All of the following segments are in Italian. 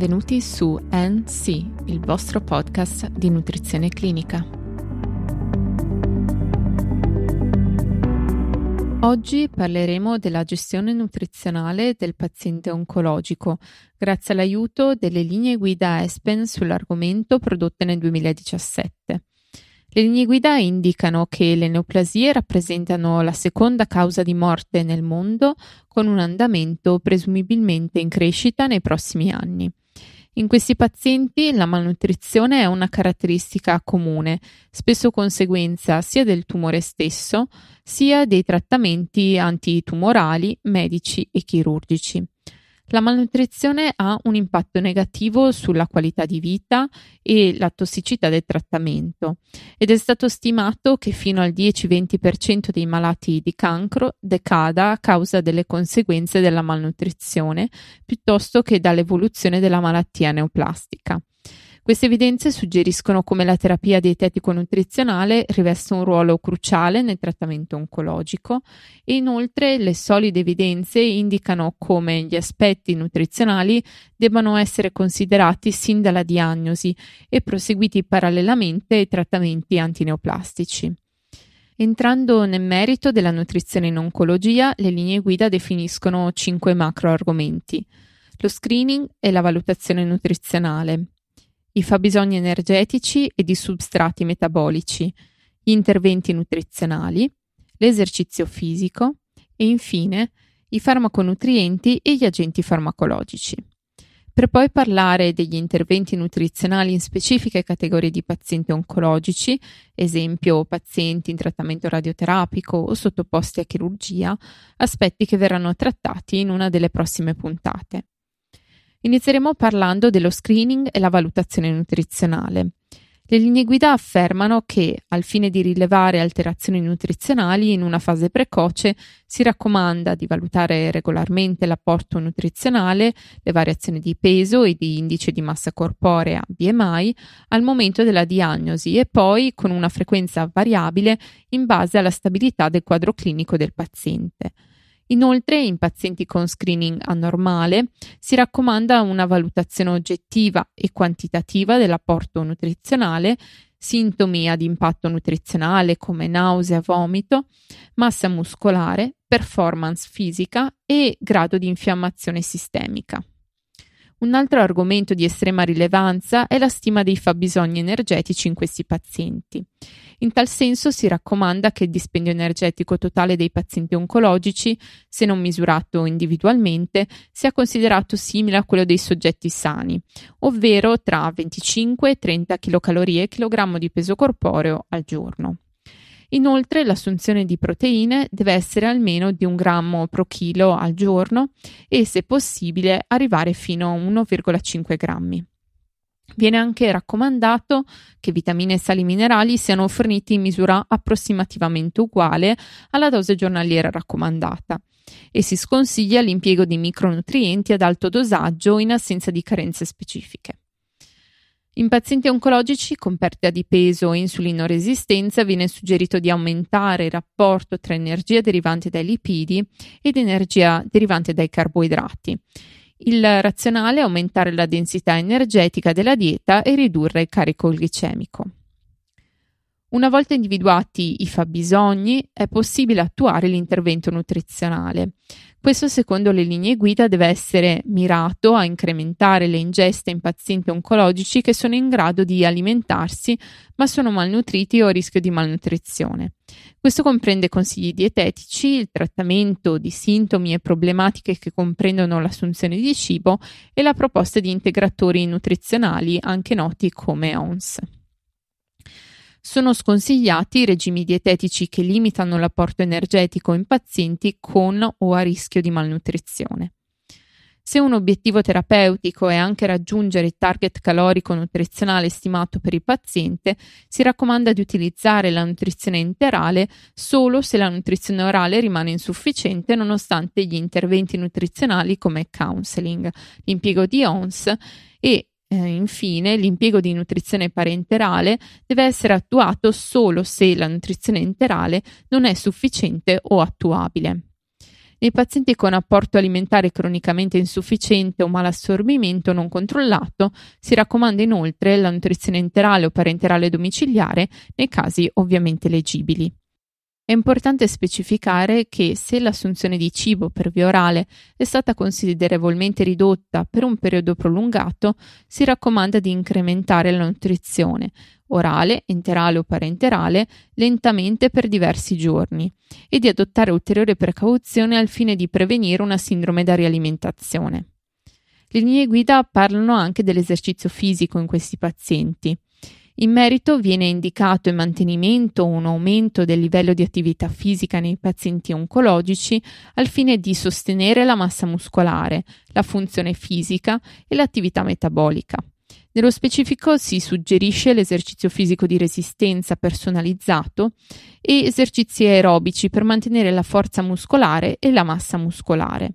benvenuti su NC, il vostro podcast di nutrizione clinica. Oggi parleremo della gestione nutrizionale del paziente oncologico, grazie all'aiuto delle linee guida ESPEN sull'argomento prodotte nel 2017. Le linee guida indicano che le neoplasie rappresentano la seconda causa di morte nel mondo, con un andamento presumibilmente in crescita nei prossimi anni. In questi pazienti la malnutrizione è una caratteristica comune, spesso conseguenza sia del tumore stesso, sia dei trattamenti antitumorali, medici e chirurgici. La malnutrizione ha un impatto negativo sulla qualità di vita e la tossicità del trattamento ed è stato stimato che fino al 10-20% dei malati di cancro decada a causa delle conseguenze della malnutrizione piuttosto che dall'evoluzione della malattia neoplastica. Queste evidenze suggeriscono come la terapia dietetico-nutrizionale riveste un ruolo cruciale nel trattamento oncologico e inoltre le solide evidenze indicano come gli aspetti nutrizionali debbano essere considerati sin dalla diagnosi e proseguiti parallelamente ai trattamenti antineoplastici. Entrando nel merito della nutrizione in oncologia, le linee guida definiscono cinque macro argomenti. Lo screening e la valutazione nutrizionale, i fabbisogni energetici e di substrati metabolici, gli interventi nutrizionali, l'esercizio fisico e infine i farmaconutrienti e gli agenti farmacologici. Per poi parlare degli interventi nutrizionali in specifiche categorie di pazienti oncologici, esempio pazienti in trattamento radioterapico o sottoposti a chirurgia, aspetti che verranno trattati in una delle prossime puntate. Inizieremo parlando dello screening e la valutazione nutrizionale. Le linee guida affermano che, al fine di rilevare alterazioni nutrizionali in una fase precoce, si raccomanda di valutare regolarmente l'apporto nutrizionale, le variazioni di peso e di indice di massa corporea BMI al momento della diagnosi e poi con una frequenza variabile in base alla stabilità del quadro clinico del paziente. Inoltre, in pazienti con screening anormale si raccomanda una valutazione oggettiva e quantitativa dell'apporto nutrizionale, sintomi ad impatto nutrizionale come nausea, vomito, massa muscolare, performance fisica e grado di infiammazione sistemica. Un altro argomento di estrema rilevanza è la stima dei fabbisogni energetici in questi pazienti. In tal senso si raccomanda che il dispendio energetico totale dei pazienti oncologici, se non misurato individualmente, sia considerato simile a quello dei soggetti sani, ovvero tra 25 e 30 kcal chilogrammo di peso corporeo al giorno. Inoltre l'assunzione di proteine deve essere almeno di un grammo pro chilo al giorno e, se possibile, arrivare fino a 1,5 grammi. Viene anche raccomandato che vitamine e sali minerali siano forniti in misura approssimativamente uguale alla dose giornaliera raccomandata e si sconsiglia l'impiego di micronutrienti ad alto dosaggio in assenza di carenze specifiche. In pazienti oncologici con perdita di peso e insulinoresistenza viene suggerito di aumentare il rapporto tra energia derivante dai lipidi ed energia derivante dai carboidrati. Il razionale è aumentare la densità energetica della dieta e ridurre il carico glicemico. Una volta individuati i fabbisogni, è possibile attuare l'intervento nutrizionale. Questo, secondo le linee guida, deve essere mirato a incrementare le ingeste in pazienti oncologici che sono in grado di alimentarsi ma sono malnutriti o a rischio di malnutrizione. Questo comprende consigli dietetici, il trattamento di sintomi e problematiche che comprendono l'assunzione di cibo e la proposta di integratori nutrizionali, anche noti come ONS. Sono sconsigliati regimi dietetici che limitano l'apporto energetico in pazienti con o a rischio di malnutrizione. Se un obiettivo terapeutico è anche raggiungere il target calorico nutrizionale stimato per il paziente, si raccomanda di utilizzare la nutrizione interale solo se la nutrizione orale rimane insufficiente nonostante gli interventi nutrizionali come counseling, l'impiego di ONS e eh, infine, l'impiego di nutrizione parenterale deve essere attuato solo se la nutrizione enterale non è sufficiente o attuabile. Nei pazienti con apporto alimentare cronicamente insufficiente o malassorbimento non controllato si raccomanda inoltre la nutrizione enterale o parenterale domiciliare nei casi ovviamente leggibili. È importante specificare che se l'assunzione di cibo per via orale è stata considerevolmente ridotta per un periodo prolungato, si raccomanda di incrementare la nutrizione orale, enterale o parenterale lentamente per diversi giorni e di adottare ulteriore precauzione al fine di prevenire una sindrome da rialimentazione. Le linee guida parlano anche dell'esercizio fisico in questi pazienti. In merito viene indicato il mantenimento o un aumento del livello di attività fisica nei pazienti oncologici al fine di sostenere la massa muscolare, la funzione fisica e l'attività metabolica. Nello specifico si suggerisce l'esercizio fisico di resistenza personalizzato e esercizi aerobici per mantenere la forza muscolare e la massa muscolare.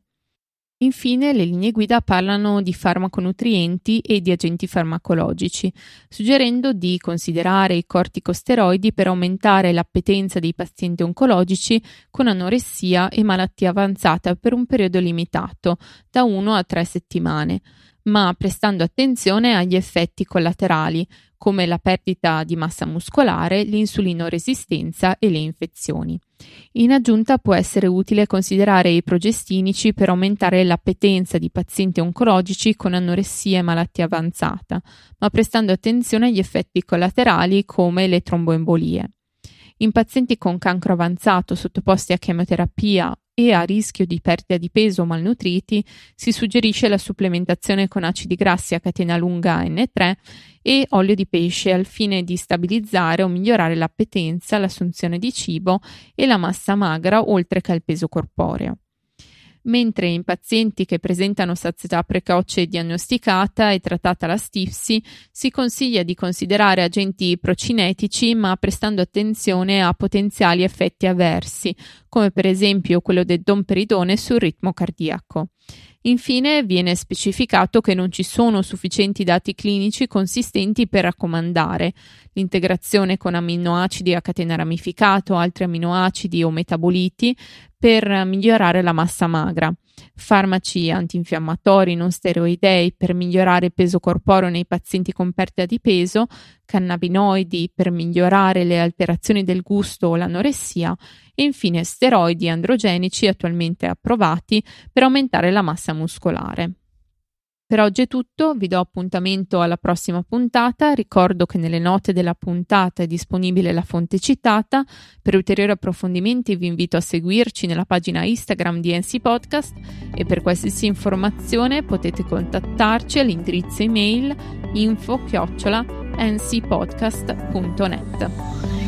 Infine, le linee guida parlano di farmaconutrienti e di agenti farmacologici, suggerendo di considerare i corticosteroidi per aumentare l'appetenza dei pazienti oncologici con anoressia e malattia avanzata per un periodo limitato, da 1 a 3 settimane, ma prestando attenzione agli effetti collaterali, come la perdita di massa muscolare, l'insulinoresistenza e le infezioni. In aggiunta può essere utile considerare i progestinici per aumentare l'appetenza di pazienti oncologici con anoressia e malattia avanzata, ma prestando attenzione agli effetti collaterali come le tromboembolie. In pazienti con cancro avanzato sottoposti a chemioterapia e a rischio di perdita di peso o malnutriti, si suggerisce la supplementazione con acidi grassi a catena lunga N3 e olio di pesce al fine di stabilizzare o migliorare l'appetenza, l'assunzione di cibo e la massa magra oltre che il peso corporeo mentre in pazienti che presentano sazietà precoce diagnosticata e trattata la STIFSI si consiglia di considerare agenti procinetici ma prestando attenzione a potenziali effetti avversi, come per esempio quello del domperidone sul ritmo cardiaco. Infine viene specificato che non ci sono sufficienti dati clinici consistenti per raccomandare l'integrazione con aminoacidi a catena ramificata o altri aminoacidi o metaboliti per migliorare la massa magra farmaci antinfiammatori non steroidei per migliorare il peso corporeo nei pazienti con perdita di peso, cannabinoidi per migliorare le alterazioni del gusto o l'anoressia e infine steroidi androgenici attualmente approvati per aumentare la massa muscolare. Per oggi è tutto, vi do appuntamento alla prossima puntata, ricordo che nelle note della puntata è disponibile la fonte citata, per ulteriori approfondimenti vi invito a seguirci nella pagina Instagram di NC Podcast e per qualsiasi informazione potete contattarci all'indirizzo email info-ncpodcast.net.